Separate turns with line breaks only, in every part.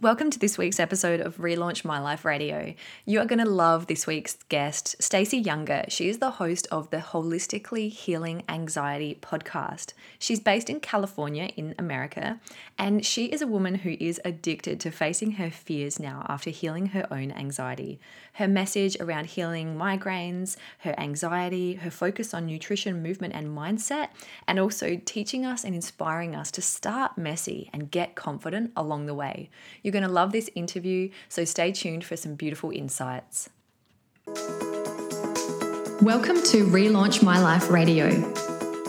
Welcome to this week's episode of Relaunch My Life Radio. You are going to love this week's guest, Stacey Younger. She is the host of the Holistically Healing Anxiety podcast. She's based in California in America, and she is a woman who is addicted to facing her fears now after healing her own anxiety. Her message around healing migraines, her anxiety, her focus on nutrition, movement, and mindset, and also teaching us and inspiring us to start messy and get confident along the way. You're going to love this interview, so stay tuned for some beautiful insights. Welcome to Relaunch My Life Radio.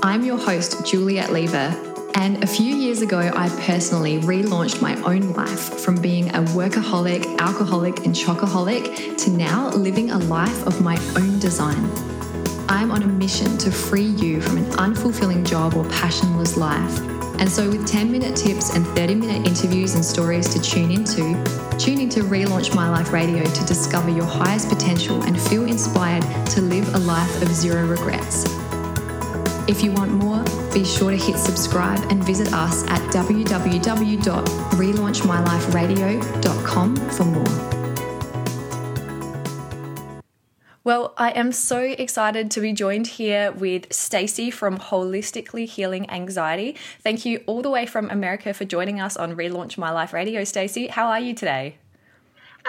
I'm your host, Juliet Lever, and a few years ago, I personally relaunched my own life from being a workaholic, alcoholic, and chocoholic to now living a life of my own design. I'm on a mission to free you from an unfulfilling job or passionless life and so, with 10 minute tips and 30 minute interviews and stories to tune into, tune into Relaunch My Life Radio to discover your highest potential and feel inspired to live a life of zero regrets. If you want more, be sure to hit subscribe and visit us at www.relaunchmyliferadio.com for more. Well, I am so excited to be joined here with Stacy from Holistically Healing Anxiety. Thank you all the way from America for joining us on Relaunch My Life Radio, Stacy, How are you today?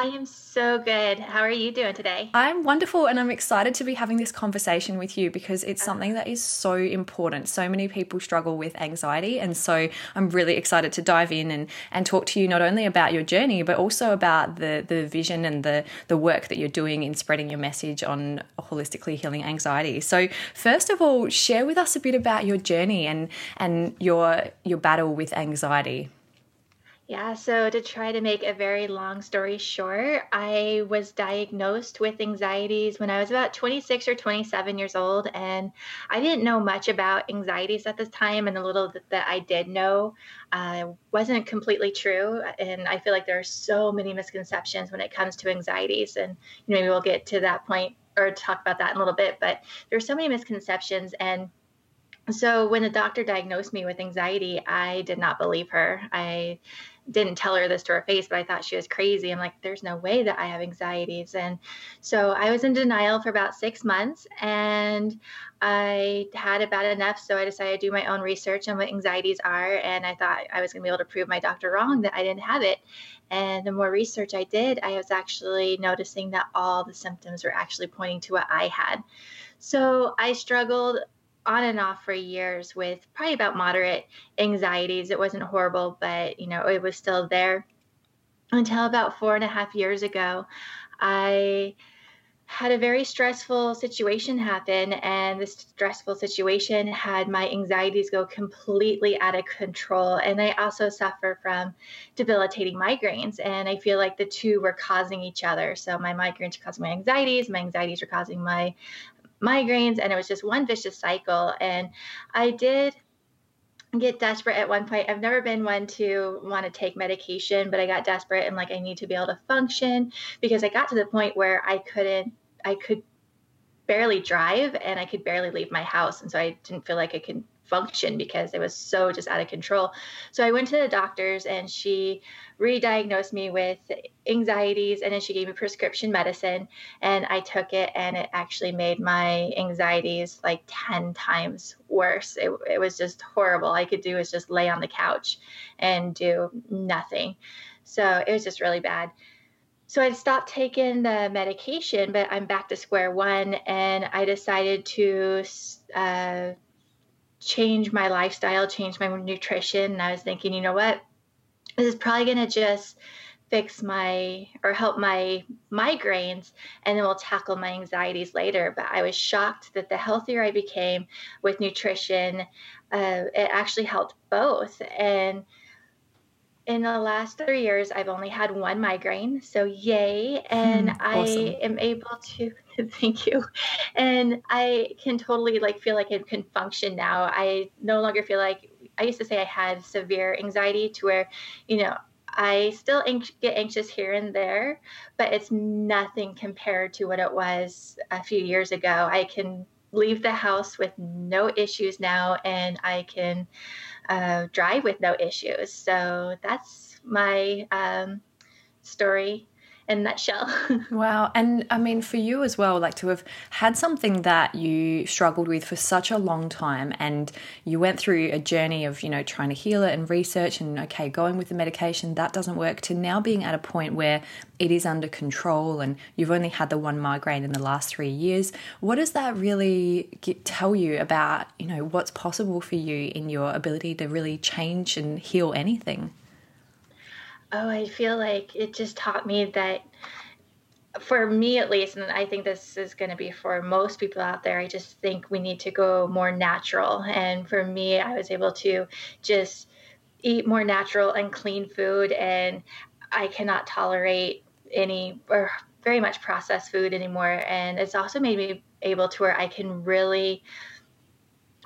I am so good. How are you doing today?
I'm wonderful and I'm excited to be having this conversation with you because it's uh-huh. something that is so important. So many people struggle with anxiety and so I'm really excited to dive in and, and talk to you not only about your journey but also about the the vision and the the work that you're doing in spreading your message on holistically healing anxiety. So first of all, share with us a bit about your journey and and your your battle with anxiety.
Yeah, so to try to make a very long story short, I was diagnosed with anxieties when I was about 26 or 27 years old, and I didn't know much about anxieties at the time, and the little that, that I did know uh, wasn't completely true. And I feel like there are so many misconceptions when it comes to anxieties, and you know, maybe we'll get to that point or talk about that in a little bit, but there are so many misconceptions and so when the doctor diagnosed me with anxiety, I did not believe her. I didn't tell her this to her face, but I thought she was crazy. I'm like, there's no way that I have anxieties. And so I was in denial for about six months and I had about enough. So I decided to do my own research on what anxieties are. And I thought I was going to be able to prove my doctor wrong that I didn't have it. And the more research I did, I was actually noticing that all the symptoms were actually pointing to what I had. So I struggled on and off for years with probably about moderate anxieties. It wasn't horrible, but you know, it was still there until about four and a half years ago. I had a very stressful situation happen, and this stressful situation had my anxieties go completely out of control. And I also suffer from debilitating migraines, and I feel like the two were causing each other. So my migraines were causing my anxieties, my anxieties were causing my migraines and it was just one vicious cycle. And i did get desperate at one point. I've never been one to want to take medication but i got desperate and like i need to be able to function because i got to the point where i couldn't i could barely drive and i could barely leave my house. And so i didn't feel like i could function because it was so just out of control. So I went to the doctors and she re-diagnosed me with anxieties and then she gave me prescription medicine and I took it and it actually made my anxieties like 10 times worse. It, it was just horrible. All I could do was just lay on the couch and do nothing. So it was just really bad so I stopped taking the medication, but I'm back to square one, and I decided to uh, change my lifestyle, change my nutrition. And I was thinking, you know what? This is probably going to just fix my or help my migraines and then we'll tackle my anxieties later but i was shocked that the healthier i became with nutrition uh, it actually helped both and in the last three years, I've only had one migraine. So, yay. And hmm, awesome. I am able to, thank you. And I can totally like feel like I can function now. I no longer feel like I used to say I had severe anxiety to where, you know, I still get anxious here and there, but it's nothing compared to what it was a few years ago. I can leave the house with no issues now and I can uh, drive with no issues. So that's my um, story in nutshell.
wow. And I mean, for you as well, like to have had something that you struggled with for such a long time and you went through a journey of, you know, trying to heal it and research and, okay, going with the medication, that doesn't work, to now being at a point where it is under control and you've only had the one migraine in the last three years. What does that really get, tell you about, you know, what's possible for you in your ability to really change and heal anything?
Oh, I feel like it just taught me that for me at least, and I think this is going to be for most people out there, I just think we need to go more natural. And for me, I was able to just eat more natural and clean food, and I cannot tolerate any or very much processed food anymore. And it's also made me able to where I can really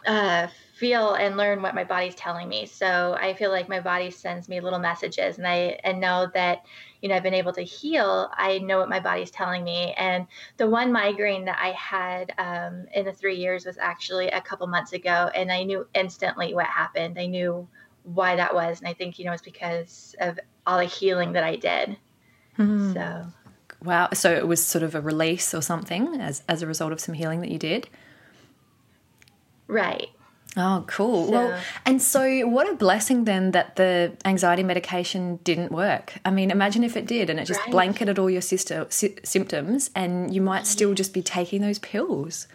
uh, feel and learn what my body's telling me. So I feel like my body sends me little messages and I and know that you know I've been able to heal. I know what my body's telling me. And the one migraine that I had um, in the three years was actually a couple months ago, and I knew instantly what happened. I knew why that was, and I think you know it's because of all the healing that I did. Mm-hmm. So.
Wow. So it was sort of a release or something as, as a result of some healing that you did?
Right.
Oh, cool. So, well, and so what a blessing then that the anxiety medication didn't work. I mean, imagine if it did and it just right. blanketed all your sister, sy- symptoms and you might still just be taking those pills.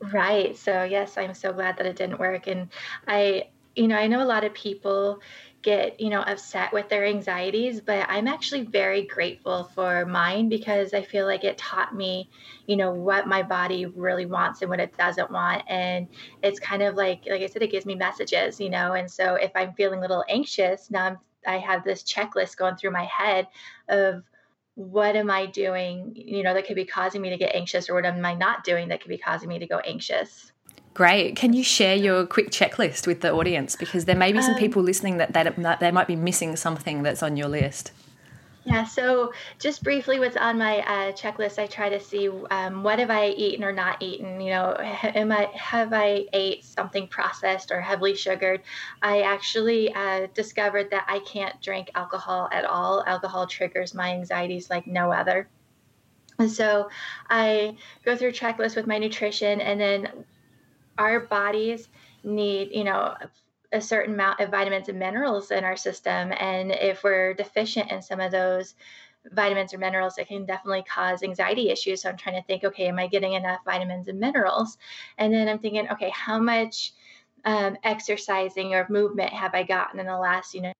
Right. So, yes, I'm so glad that it didn't work. And I, you know, I know a lot of people get you know upset with their anxieties but i'm actually very grateful for mine because i feel like it taught me you know what my body really wants and what it doesn't want. And it's kind of like like i said it gives me messages you know and so if i'm feeling a little anxious now I'm, i have this checklist going through my head of what am i doing you know that could be causing me to get anxious or what am i not doing that could be causing me to go anxious
Great. Can you share your quick checklist with the audience? Because there may be some um, people listening that, that, that they might be missing something that's on your list.
Yeah, so just briefly, what's on my uh, checklist, I try to see um, what have I eaten or not eaten. You know, am I have I ate something processed or heavily sugared? I actually uh, discovered that I can't drink alcohol at all. Alcohol triggers my anxieties like no other. And so I go through a checklist with my nutrition, and then our bodies need, you know, a certain amount of vitamins and minerals in our system. And if we're deficient in some of those vitamins or minerals, it can definitely cause anxiety issues. So I'm trying to think, okay, am I getting enough vitamins and minerals? And then I'm thinking, okay, how much um, exercising or movement have I gotten in the last, you know,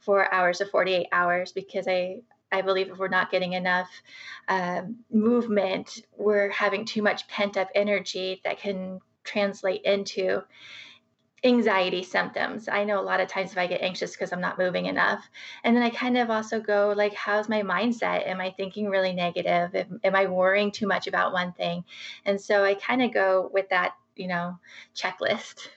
four hours or 48 hours? Because I, I believe if we're not getting enough um, movement, we're having too much pent up energy that can translate into anxiety symptoms. I know a lot of times if I get anxious because I'm not moving enough. And then I kind of also go like how's my mindset? Am I thinking really negative? Am, am I worrying too much about one thing? And so I kind of go with that, you know, checklist.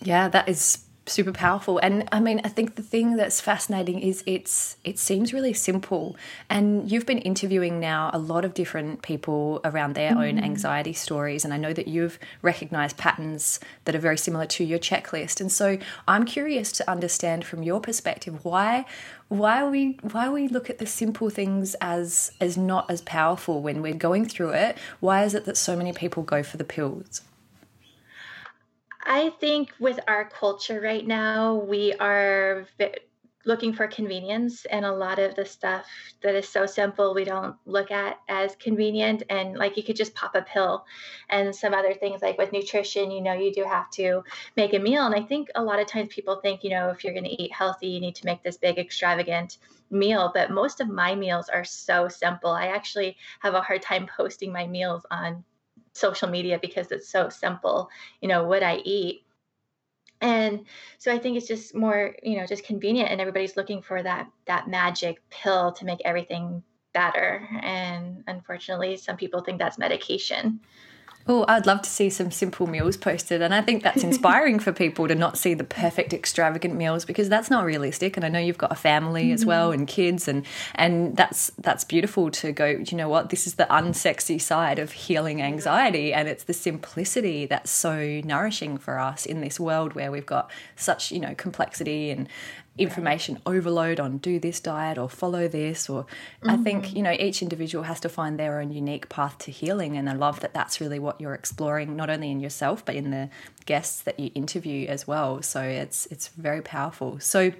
Yeah, that is super powerful. And i mean i think the thing that's fascinating is it's it seems really simple. And you've been interviewing now a lot of different people around their mm. own anxiety stories. And i know that you've recognized patterns that are very similar to your checklist. And so i'm curious to understand from your perspective why why we why we look at the simple things as as not as powerful when we're going through it? Why is it that so many people go for the pills
I think with our culture right now, we are looking for convenience, and a lot of the stuff that is so simple we don't look at as convenient. And like you could just pop a pill, and some other things like with nutrition, you know, you do have to make a meal. And I think a lot of times people think, you know, if you're going to eat healthy, you need to make this big, extravagant meal. But most of my meals are so simple. I actually have a hard time posting my meals on social media because it's so simple, you know, what I eat. And so I think it's just more, you know, just convenient and everybody's looking for that that magic pill to make everything better. And unfortunately, some people think that's medication.
Oh, I'd love to see some simple meals posted. And I think that's inspiring for people to not see the perfect extravagant meals because that's not realistic. And I know you've got a family mm-hmm. as well mm-hmm. and kids and and that's that's beautiful to go, you know what, this is the unsexy side of healing anxiety and it's the simplicity that's so nourishing for us in this world where we've got such, you know, complexity and information overload on do this diet or follow this or mm-hmm. i think you know each individual has to find their own unique path to healing and i love that that's really what you're exploring not only in yourself but in the guests that you interview as well. So it's it's very powerful. So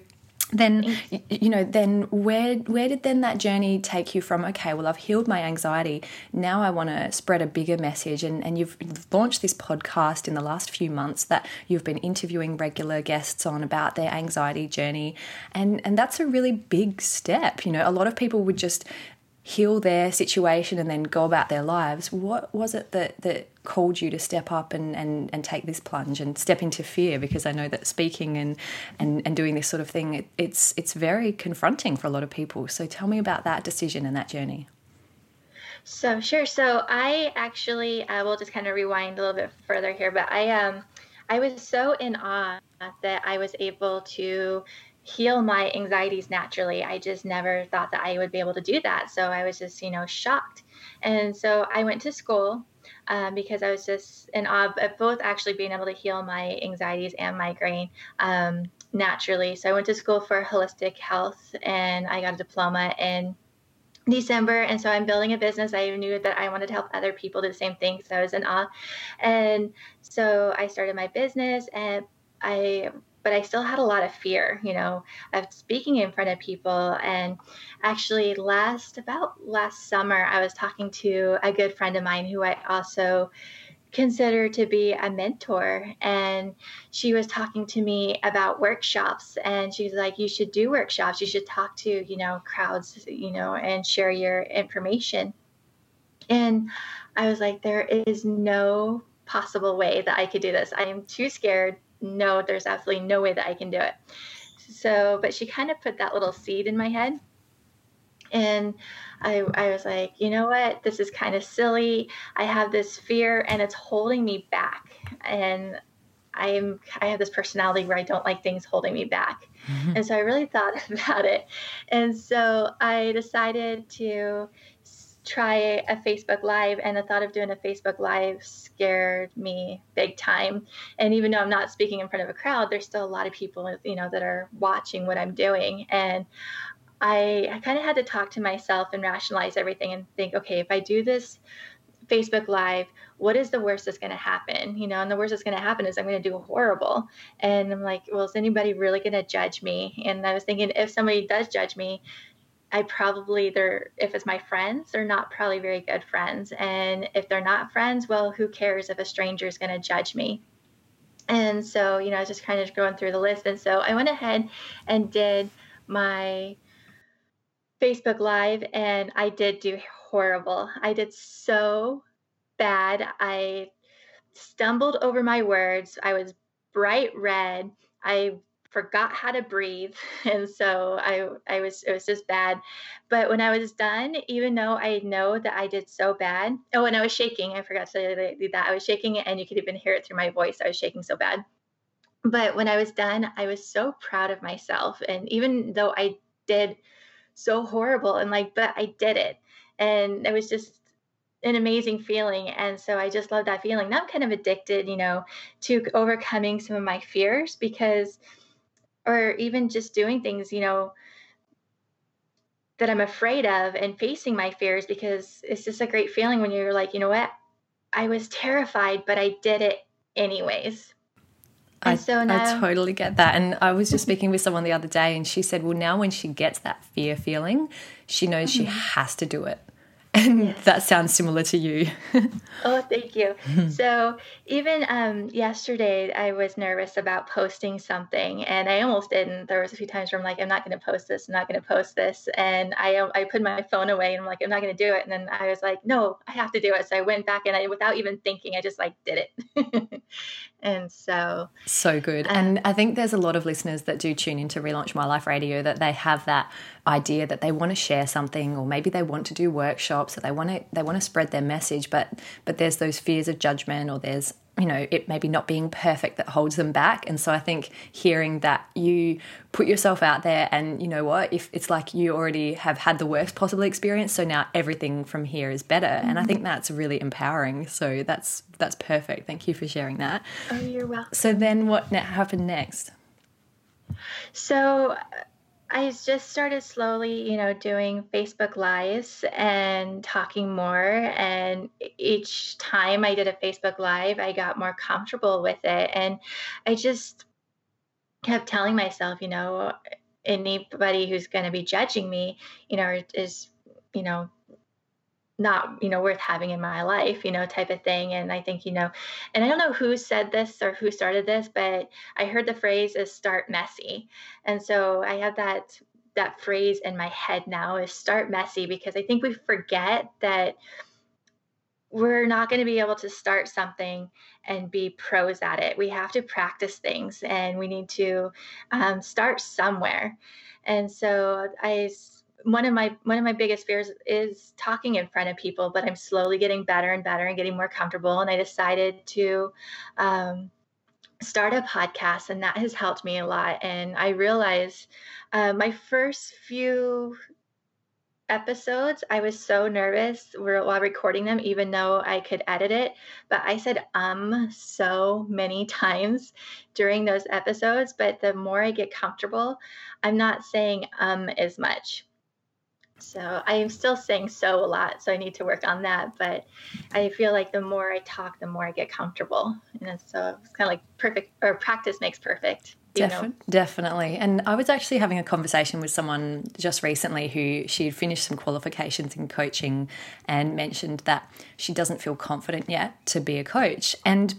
then mm. you know then where where did then that journey take you from okay well i've healed my anxiety now i want to spread a bigger message and and you've launched this podcast in the last few months that you've been interviewing regular guests on about their anxiety journey and and that's a really big step you know? A lot of people would just heal their situation and then go about their lives what was it that that called you to step up and, and, and take this plunge and step into fear? Because I know that speaking and, and, and doing this sort of thing it, it's it's very confronting for a lot of people. So tell me about that decision and that journey.
So sure. So I actually I will just kind of rewind a little bit further here but I um I was so in awe that I was able to heal my anxieties naturally. I just never thought that I would be able to do that. So I was just, you know, shocked. And so I went to school um, because I was just in awe of both actually being able to heal my anxieties and migraine um, naturally. So I went to school for holistic health and I got a diploma in December. And so I'm building a business. I knew that I wanted to help other people do the same thing. So I was in awe. And so I started my business and I but I still had a lot of fear, you know, of speaking in front of people. And actually, last about last summer, I was talking to a good friend of mine who I also consider to be a mentor. And she was talking to me about workshops. And she's like you should do workshops. You should talk to you know crowds you know and share your information. And i was like there is no possible way that i could do this. I am too scared no, there's absolutely no way that I can do it. So, but she kind of put that little seed in my head. And I, I was like, you know what? This is kind of silly. I have this fear and it's holding me back. And I'm I have this personality where I don't like things holding me back. Mm-hmm. And so I really thought about it. And so I decided to try a Facebook Live, and the thought of doing a Facebook Live scared me big time. And even though I'm not speaking in front of a crowd, there's still a lot of people, you know, that are watching what I'm doing. And I, I kind of had to talk to myself and rationalize everything and think, okay, if I do this Facebook Live, what is the worst that's going to happen? You know, and the worst that's going to happen is I'm going to do horrible. And I'm like, well, is anybody really going to judge me? And I was thinking, if somebody does judge me, I probably they're if it's my friends, they're not probably very good friends. And if they're not friends, well, who cares if a stranger is going to judge me? And so, you know, I was just kind of going through the list. And so I went ahead and did my Facebook Live, and I did do horrible. I did so bad. I stumbled over my words. I was bright red. I forgot how to breathe and so i i was it was just bad. But when i was done even though i know that i did so bad oh and i was shaking i forgot to do that i was shaking and you could even hear it through my voice i was shaking so bad. But when i was done i was so proud of myself and even though i did so horrible and like but i did it and it was just an amazing feeling and so i just love that feeling. Now i'm kind of addicted you know to overcoming some of my fears because or even just doing things, you know, that I'm afraid of and facing my fears because it's just a great feeling when you're like, you know what? I was terrified, but I did it anyways.
I, so now, I totally get that. And I was just speaking with someone the other day, and she said, Well, now when she gets that fear feeling, she knows mm-hmm. she has to do it. And that sounds similar to you.
oh, thank you. so, even um, yesterday, I was nervous about posting something, and I almost didn't. There was a few times where I'm like, I'm not going to post this. I'm not going to post this. And I, I put my phone away, and I'm like, I'm not going to do it. And then I was like, No, I have to do it. So I went back, and I, without even thinking, I just like did it. and so,
so good. Um, and I think there's a lot of listeners that do tune into Relaunch My Life Radio that they have that idea that they want to share something or maybe they want to do workshops or they want to they want to spread their message but but there's those fears of judgment or there's you know it maybe not being perfect that holds them back. And so i think hearing that you put yourself out there and you know what if it's like you already have had the worst possible experience so now everything from here is better. Mm-hmm. and i think mm-hmm. that's really empowering. So that's that's perfect. Thank you for sharing that.
Oh you're welcome.
So then what happened next?
So I just started slowly, you know, doing Facebook Lives and talking more. And each time I did a Facebook Live, I got more comfortable with it. And I just kept telling myself, you know, anybody who's going to be judging me, you know, is, you know, not you know worth having in my life you know type of thing and i think you know and i don't know who said this or who started this but i heard the phrase is start messy and so i have that that phrase in my head now is start messy because i think we forget that we're not going to be able to start something and be pros at it. We have to practice things and we need to um, start somewhere and so i one of my one of my biggest fears is talking in front of people but i'm slowly getting better and better and getting more comfortable. And i decided to um, start a podcast and that has helped me a lot. And i realized uh, my first few episodes i was so nervous while recording them even though i could edit it. But i said um so many times during those episodes. But the more i get comfortable i'm not saying um as much so I am still saying so a lot, so I need to work on that. But I feel like the more I talk, the more I get comfortable, and so it's uh, kind of like perfect or practice makes perfect.
Defi- definitely. And I was actually having a conversation with someone just recently who she had finished some qualifications in coaching and mentioned that she doesn't feel confident yet to be a coach. And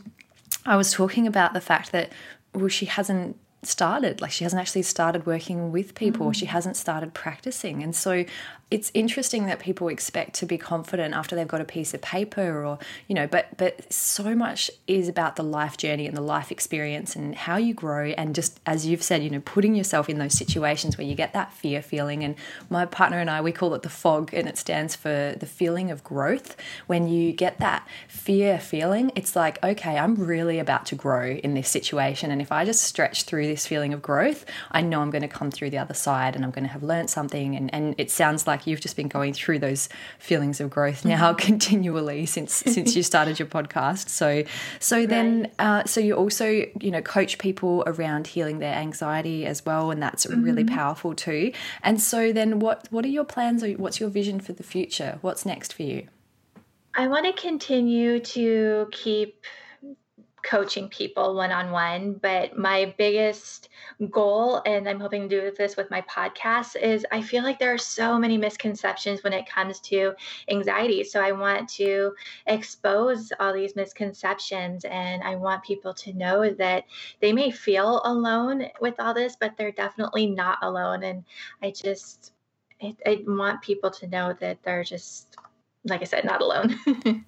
I was talking about the fact that well, she hasn't started like she hasn't actually started working with people mm. she hasn't started practicing and so it's interesting that people expect to be confident after they've got a piece of paper or you know but but so much is about the life journey and the life experience and how you grow and just as you've said you know putting yourself in those situations where you get that fear feeling. And my partner and I we call it the fog and it stands for the feeling of growth. When you get that fear feeling it's like okay I'm really about to grow in this situation. And if I just stretch through this feeling of growth I know I'm going to come through the other side and I'm going to have learned something. And and it sounds like you've just been going through those feelings of growth now mm-hmm. continually since since you started your podcast. So so right. then uh, so you also you know coach people around healing their anxiety as well, and that's mm-hmm. really powerful too. And so then what what are your plans or what's your vision for the future? What's next for you?
I want to continue to keep coaching people one on one. But my biggest goal, and I'm hoping to do this with my podcast, is I feel like there are so many misconceptions when it comes to anxiety. So I want to expose all these misconceptions and I want people to know that they may feel alone with all this, but they're definitely not alone. And I just, I, I want people to know that they're just like I said, not alone.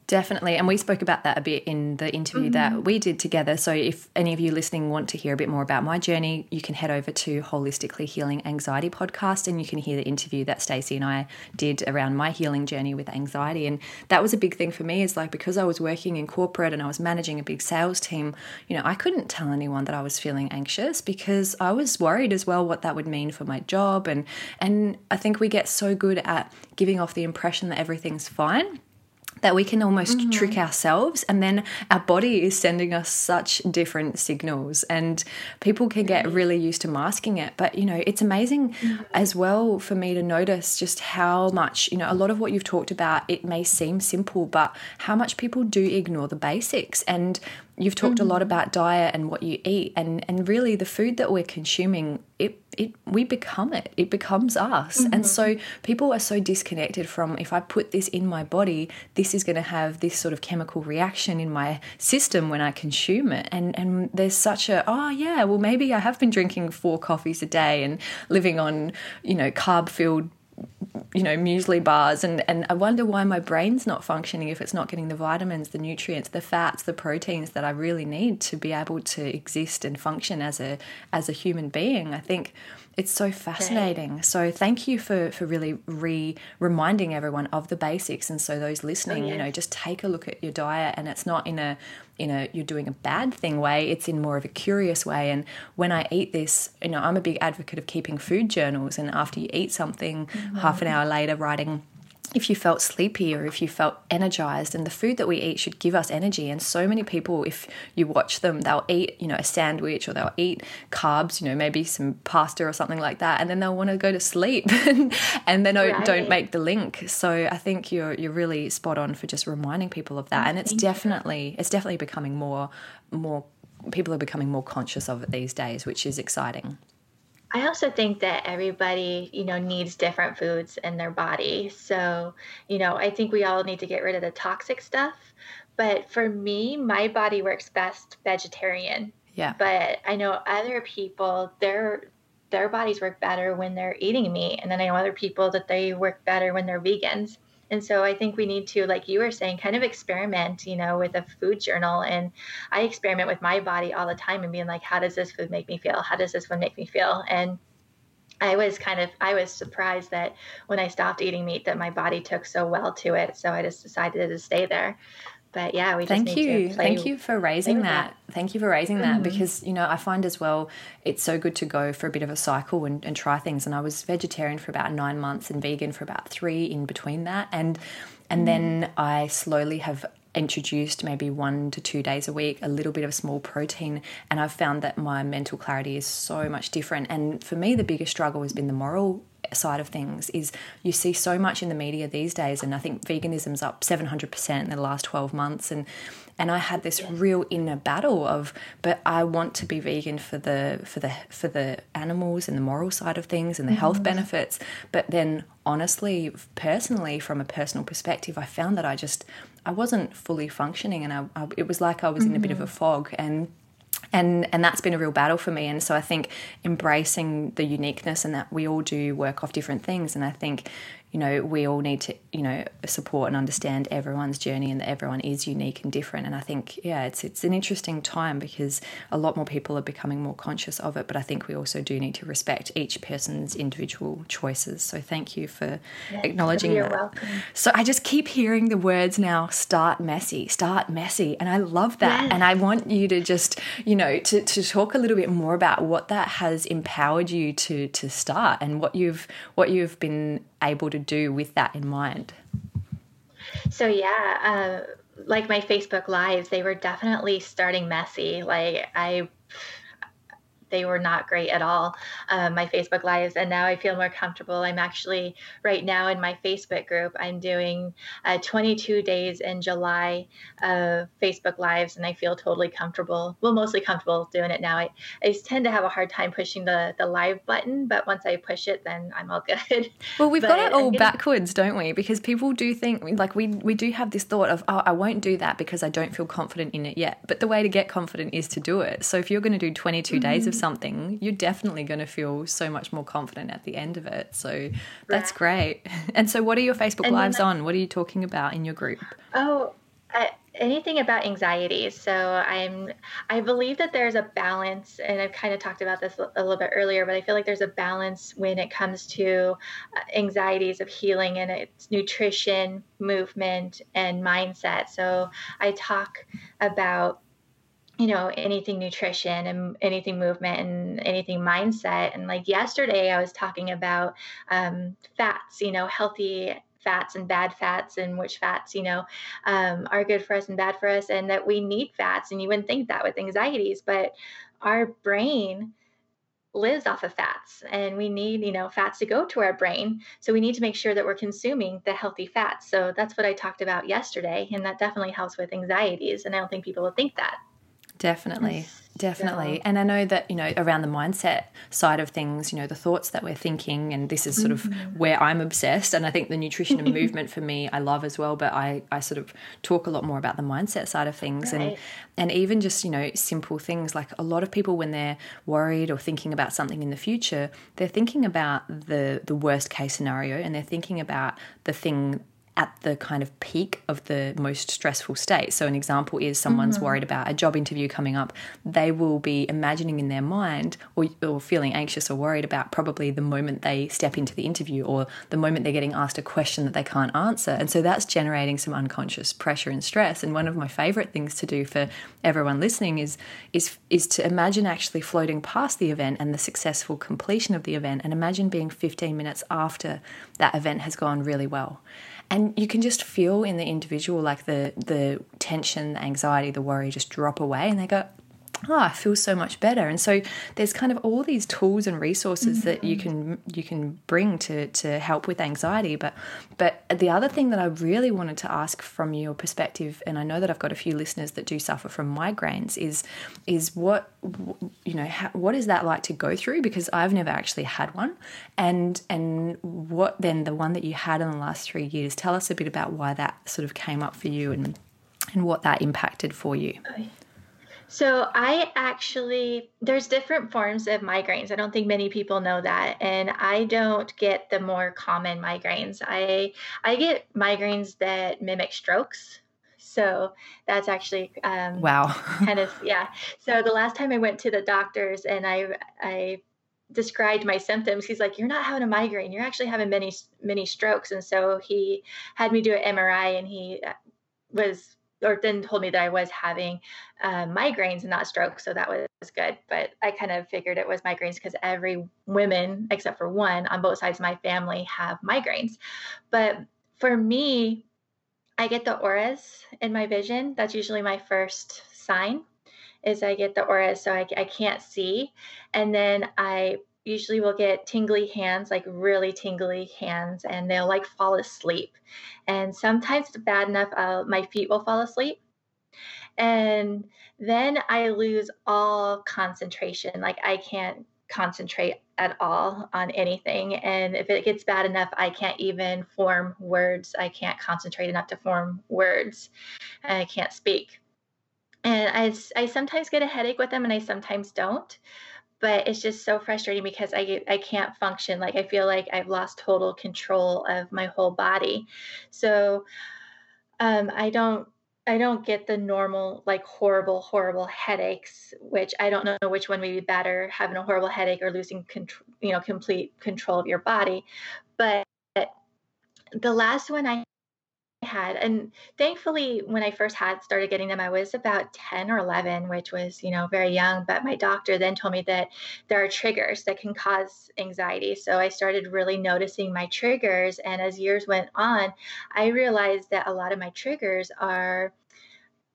Definitely. And we spoke about that a bit in the interview mm-hmm. that we did together. So if any of you listening want to hear a bit more about my journey, you can head over to Holistically Healing Anxiety podcast and you can hear the interview that Stacey and I did around my healing journey with anxiety. And that was a big thing for me is like because I was working in corporate and I was managing a big sales team, you know, I couldn't tell anyone that I was feeling anxious because I was worried as well what that would mean for my job and and I think we get so good at giving off the impression that everything's fine that we can almost mm-hmm. trick ourselves and then our body is sending us such different signals and people can get really used to masking it but you know it's amazing mm-hmm. as well for me to notice just how much you know a lot of what you've talked about it may seem simple but how much people do ignore the basics and you've talked mm-hmm. a lot mm-hmm. about diet and what you eat and and really the food that we're consuming it it we become it it becomes us mm-hmm. and so people are so disconnected from if i put this in my body this is going to have this sort of chemical reaction in my system when i consume it and and there's such a oh yeah well maybe i have been drinking four coffees a day and living on you know carb filled you know muesli bars. And and I wonder why my brain's not functioning if it's not getting the vitamins the nutrients the fats the proteins that I really need to be able to exist and function as a as a human being. I think it's so fascinating. Okay. So thank you for for really re reminding everyone of the basics. And so those listening, oh, you know, just take a look at your diet, and it's not in a in a you're doing a bad thing way. It's in more of a curious way. And when I eat this, you know, I'm a big advocate of keeping food journals. And after you eat something, mm-hmm. half an hour later, writing if you felt sleepy or if you felt energized and the food that we eat should give us energy. And so many people if you watch them they'll eat you know a sandwich or they'll eat carbs you know maybe some pasta or something like that and then they'll want to go to sleep and, then don't, right. don't make the link. So i think you're you're really spot on for just reminding people of that. Oh, and it's definitely it's definitely becoming more more people are becoming more conscious of it these days which is exciting
I also think that everybody, you know, needs different foods in their body. So, you know, I think we all need to get rid of the toxic stuff. But for me, my body works best vegetarian.
Yeah.
But I know other people, their their bodies work better when they're eating meat, and then I know other people that they work better when they're vegans. And so I think we need to, like you were saying, kind of experiment, you know, with a food journal. And I experiment with my body all the time and being like, how does this food make me feel? How does this one make me feel? And I was kind of I was surprised that when I stopped eating meat that my body took so well to it. So I just decided to stay there but yeah, we just
thank you, thank you for raising that. that. Thank you for raising that mm-hmm. because you know I find as well it's so good to go for a bit of a cycle and, and try things. And I was vegetarian for about nine months and vegan for about three in between that, and and mm. then I slowly have introduced maybe one to two days a week a little bit of small protein and i've found that my mental clarity is so much different and for me the biggest struggle has been the moral side of things is you see so much in the media these days and I think veganism's up 700% in the last 12 months and and I had this real inner battle of but I want to be vegan for the for the for the animals and the moral side of things and the mm-hmm. health benefits but then honestly personally from a personal perspective I found that I just I wasn't fully functioning and I, I it was like I was mm-hmm. in a bit of a mm-hmm. fog and and and that's been a real battle for me. And so i think embracing the uniqueness and that we all do work off different things. And i think you know we all need to you know support and understand everyone's journey and that everyone is unique and different. And i think yeah it's it's an interesting time because a lot more people are becoming more conscious of it but i think we also do need to respect each person's individual choices. So thank you for yes, acknowledging
you're
that.
welcome.
so i just keep hearing the words now start messy start messy. And i love that. Yes. and i want you to just you know to, to talk a little bit more about what that has empowered you to to start and what you've what you've been able to do with that in mind?
So, yeah, uh, like my Facebook Lives, they were definitely starting messy. Like, I they were not great at all, um, my Facebook Lives. And now I feel more comfortable. I'm actually, right now in my Facebook group, I'm doing uh, 22 days in July of Facebook Lives, and I feel totally comfortable. Well, mostly comfortable doing it now. I, I tend to have a hard time pushing the, the live button, but once I push it, then I'm all good.
Well, we've got it all getting... backwards, don't we? Because people do think, like, we, we do have this thought of, oh, I won't do that because I don't feel confident in it yet. But the way to get confident is to do it. So if you're going to do 22 mm-hmm. days of something, something, you're definitely going to feel so much more confident at the end of it. So that's great. And so, what are your Facebook and Lives on? What are you talking about in your group?
Oh, uh, anything about anxiety. So I'm I believe that there's a balance, and I've kind of talked about this a little bit earlier, but I feel like there's a balance when it comes to uh, anxieties of healing, and it's nutrition, movement, and mindset. So I talk about you know anything nutrition and anything movement and anything mindset. And like yesterday i was talking about um, fats you know healthy fats and bad fats and which fats you know um, are good for us and bad for us and that we need fats and you wouldn't think that with anxieties but our brain lives off of fats and we need you know fats to go to our brain. So we need to make sure that we're consuming the healthy fats. So that's what i talked about yesterday and that definitely helps with anxieties and i don't think people will think that
Definitely. Definitely. And I know that, you know, around the mindset side of things, you know, the thoughts that we're thinking, and this is sort of mm-hmm. where I'm obsessed. And I think the nutrition and movement for me, I love as well. But I, I sort of talk a lot more about the mindset side of things. Right. And, and even just, you know, simple things like a lot of people, when they're worried or thinking about something in the future, they're thinking about the, the worst case scenario and they're thinking about the thing at the kind of peak of the most stressful state. So, an example is someone's mm-hmm. worried about a job interview coming up. They will be imagining in their mind or, or feeling anxious or worried about probably the moment they step into the interview or the moment they're getting asked a question that they can't answer. And so that's generating some unconscious pressure and stress. And one of my favorite things to do for everyone listening is is is to imagine actually floating past the event and the successful completion of the event and imagine being 15 minutes after that event has gone really well and you can just feel in the individual like the the tension the anxiety the worry just drop away and they go oh, I feel so much better. And so there's kind of all these tools and resources mm-hmm. that you can you can bring to to help with anxiety. But but the other thing that I really wanted to ask from your perspective, and I know that I've got a few listeners that do suffer from migraines, is is what you know how, what is that like to go through? Because I've never actually had one, and and what then the one that you had in the last three years? Tell us a bit about why that sort of came up for you and and what that impacted for you.
So I actually there's different forms of migraines. I don't think many people know that and I don't get the more common migraines. I I get migraines that mimic strokes. So that's actually um,
wow,
kind of yeah. So the last time I went to the doctors and I I described my symptoms, he's like, "You're not having a migraine. You're actually having many many strokes." And so he had me do an MRI, and he uh, was or then told me that I was having uh, migraines and not strokes. So that was good. But I kind of figured it was migraines because every women, except for one on both sides of my family, have migraines. But for me, I get the auras in my vision. That's usually my first sign is I get the auras so I, I can't see. And then I usually will get tingly hands, like really tingly hands, and they'll like fall asleep. And sometimes it's bad enough, uh, my feet will fall asleep. And then I lose all concentration. Like I can't concentrate at all on anything. And if it gets bad enough, I can't even form words. I can't concentrate enough to form words. I can't speak. And I, I sometimes get a headache with them and I sometimes don't but it's just so frustrating because I I can't function like I feel like I've lost total control of my whole body. So um, I don't I don't get the normal like horrible horrible headaches, which I don't know which one would be better, having a horrible headache or losing control, you know, complete control of your body. But the last one I had and thankfully when i first had started getting them i was about 10 or 11 which was you know very young but my doctor then told me that there are triggers that can cause anxiety. So i started really noticing my triggers and as years went on i realized that a lot of my triggers are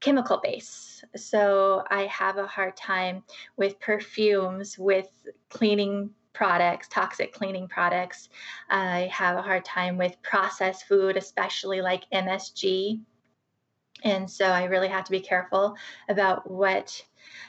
chemical based so i have a hard time with perfumes with cleaning products, toxic cleaning products. I have a hard time with processed food, especially like MSG. And so I really have to be careful about what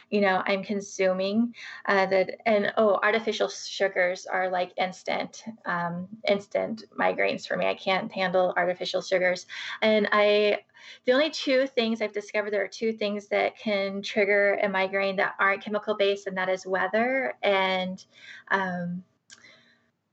you know i'm consuming uh, that and oh artificial sugars are like instant um, instant migraines for me. I can't handle artificial sugars. And i the only two things i've discovered there are two things that can trigger a migraine that aren't chemical based and that is weather and um,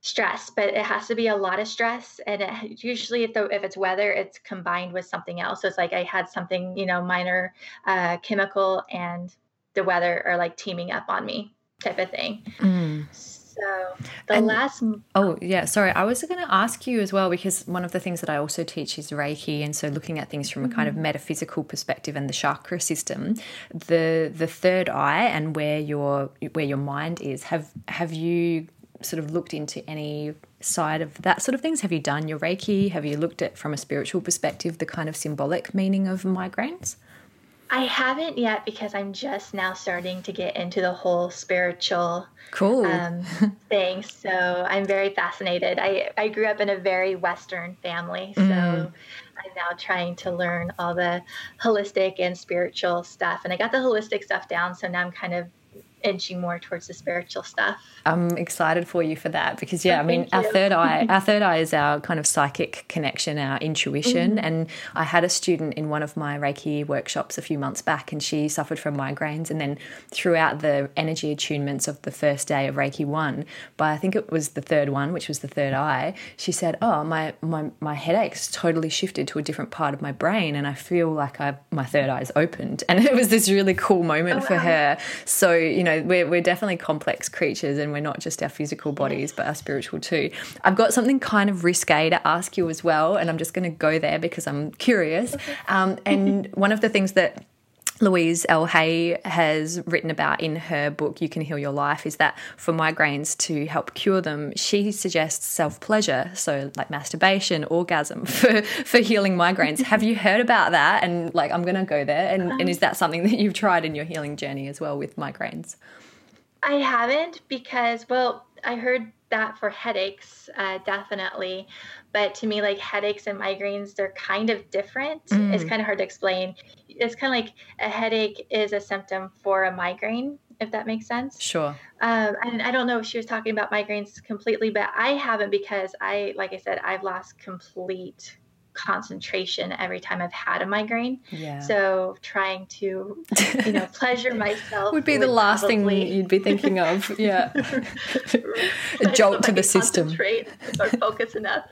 stress but it has to be a lot of stress and it, usually if, the, if it's weather it's combined with something else so it's like i had something you know minor uh, chemical and the weather are like teaming up on me type of thing. Mm. So the and, last.
Oh, yeah. Sorry. I was going to ask you as well because one of the things that I also teach is Reiki. And so looking at things from a kind of mm-hmm. metaphysical perspective and the chakra system, the the third eye and where your where your mind is, have have you sort of looked into any side of that sort of things? Have you done your Reiki? Have you looked at from a spiritual perspective the kind of symbolic meaning of migraines?
I haven't yet because I'm just now starting to get into the whole spiritual
cool
um, thing. So I'm very fascinated. I, I grew up in a very Western family, so mm. I'm now trying to learn all the holistic and spiritual stuff. And I got the holistic stuff down, so now I'm kind of inching more towards the spiritual stuff.
I'm excited for you for that because yeah, I mean our third eye our third eye is our kind of psychic connection, our intuition. Mm-hmm. And I had a student in one of my Reiki workshops a few months back and she suffered from migraines and then throughout the energy attunements of the first day of Reiki one, but I think it was the third one, which was the third eye, she said, Oh, my my, my headaches totally shifted to a different part of my brain and I feel like I my third eye's opened. And it was this really cool moment oh, for wow. her. So, you know, we're, we're definitely complex creatures and we're not just our physical bodies, but our spiritual too. I've got something kind of risque to ask you as well, and I'm just going to go there because I'm curious. Um, and one of the things that Louise L. Hay has written about in her book, You Can Heal Your Life, is that for migraines to help cure them, she suggests self pleasure, so like masturbation, orgasm for, for healing migraines. Have you heard about that? And like, I'm going to go there. And, and is that something that you've tried in your healing journey as well with migraines?
I haven't because, well, I heard that for headaches, uh, definitely. But to me, like headaches and migraines, they're kind of different. Mm. It's kind of hard to explain. It's kind of like a headache is a symptom for a migraine, if that makes sense.
Sure.
Um, and I don't know if she was talking about migraines completely, but I haven't because I, like I said, I've lost complete concentration every time I've had a migraine. Yeah. So trying to, you know, pleasure myself
would be the last probably... thing you'd be thinking of. Yeah. a jolt to the system.
Or focus enough.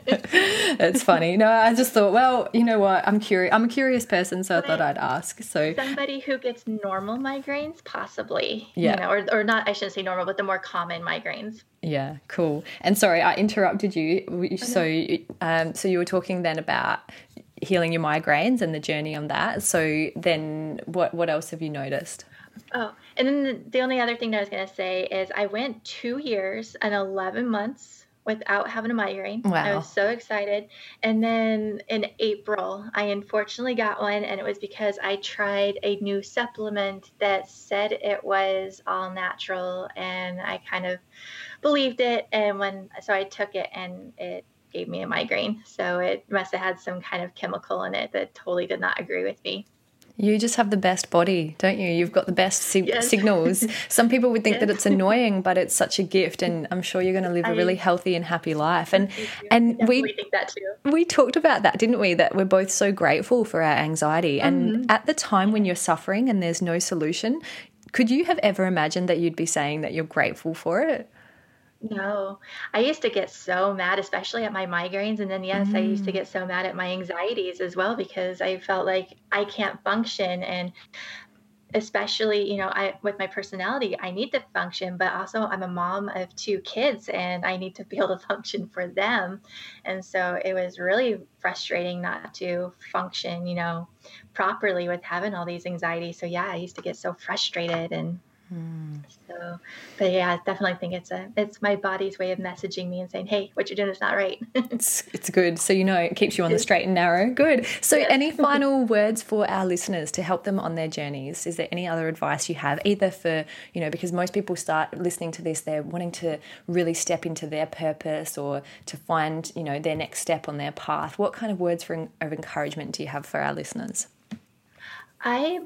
it's funny. No, I just thought, well, you know what? I'm curious. I'm a curious person, so but I thought I'd ask. So
somebody who gets normal migraines, possibly. Yeah. You know, or, or not. I shouldn't say normal, but the more common migraines.
Yeah, cool. And sorry, I interrupted you. So, um, so you were talking then about healing your migraines and the journey on that. So then, what what else have you noticed?
Oh, and then the, the only other thing that I was going to say is I went two years and eleven months without having a migraine. Wow. I was so excited. And then in April, I unfortunately got one, and it was because I tried a new supplement that said it was all natural, and I kind of believed it. And when, so I took it, and it gave me a migraine. So it must have had some kind of chemical in it that totally did not agree with me.
You just have the best body, don't you? You've got the best si- yes. signals. Some people would think yes. that it's annoying, but it's such a gift, and I'm sure you're going to live a really healthy and happy life. And and we
think that too.
We talked about that, didn't we? That we're both so grateful for our anxiety. And mm-hmm. at the time when you're suffering and there's no solution, could you have ever imagined that you'd be saying that you're grateful for it?
No, I used to get so mad, especially at my migraines. And then, yes, I used to mm. get so mad at my anxieties as well because I felt like I can't function. And especially, you know, I with my personality, I need to function, but also I'm a mom of two kids and I need to be able to function for them. And so it was really frustrating not to function, you know, properly with having all these anxieties. So, yeah, I used to get so frustrated and So, but yeah, I definitely think it's a it's my body's way of messaging me and saying, "Hey, what you're doing is not right."
it's it's good. So you know, it keeps you on the straight and narrow. Good. So, yes. any final words for our listeners to help them on their journeys? Is there any other advice you have, either for you know, because most people start listening to this, they're wanting to really step into their purpose or to find you know their next step on their path. What kind of words for, of encouragement do you have for our listeners?
I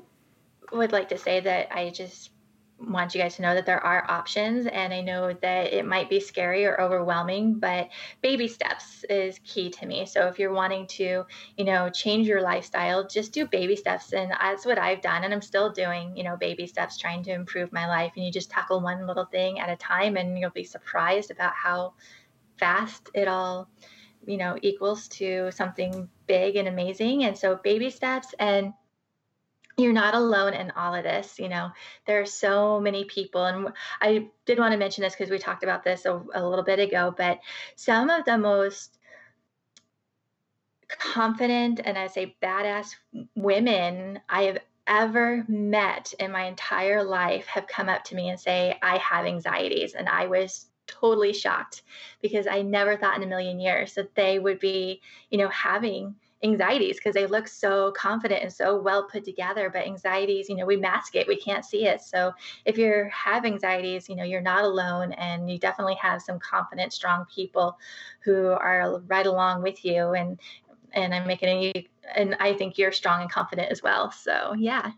would like to say that I just want you guys to know that there are options and i know that it might be scary or overwhelming but baby steps is key to me. So if you're wanting to you know change your lifestyle just do baby steps and that's what i've done and i'm still doing you know baby steps trying to improve my life and you just tackle one little thing at a time and you'll be surprised about how fast it all you know equals to something big and amazing. And so baby steps and you're not alone in all of this. You know, there are so many people, and I did want to mention this because we talked about this a, a, little bit ago, but some of the most confident and I say badass women I have ever met in my entire life have come up to me and say, I have anxieties. And I was totally shocked because I never thought in a million years that they would be, you know, having anxieties because they look so confident and so well put together but anxieties you know we mask it we can't see it. So if you have anxieties you know you're not alone and you definitely have some confident strong people who are right along with you and and i'm making a and i think you're strong and confident as well. So yeah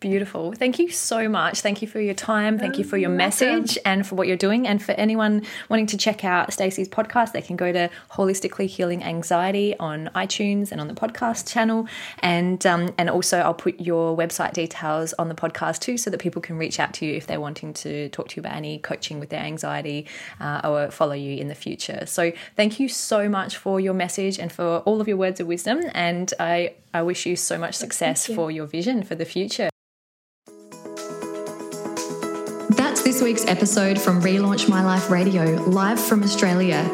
Beautiful. Thank you so much. Thank you for your time. Thank you for your message and for what you're doing. And for anyone wanting to check out Stacey's podcast, they can go to Holistically Healing Anxiety on iTunes and on the podcast channel. And um, and also I'll put your website details on the podcast too, so that people can reach out to you if they're wanting to talk to you about any coaching with their anxiety uh, or follow you in the future. So thank you so much for your message and for all of your words of wisdom. And I I wish you so much success for your vision for the future.
This week's episode from Relaunch My Life Radio, live from Australia.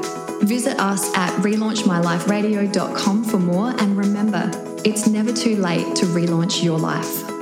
Visit us at relaunchmyliferadio.com for more, and remember, it's never too late to relaunch your life.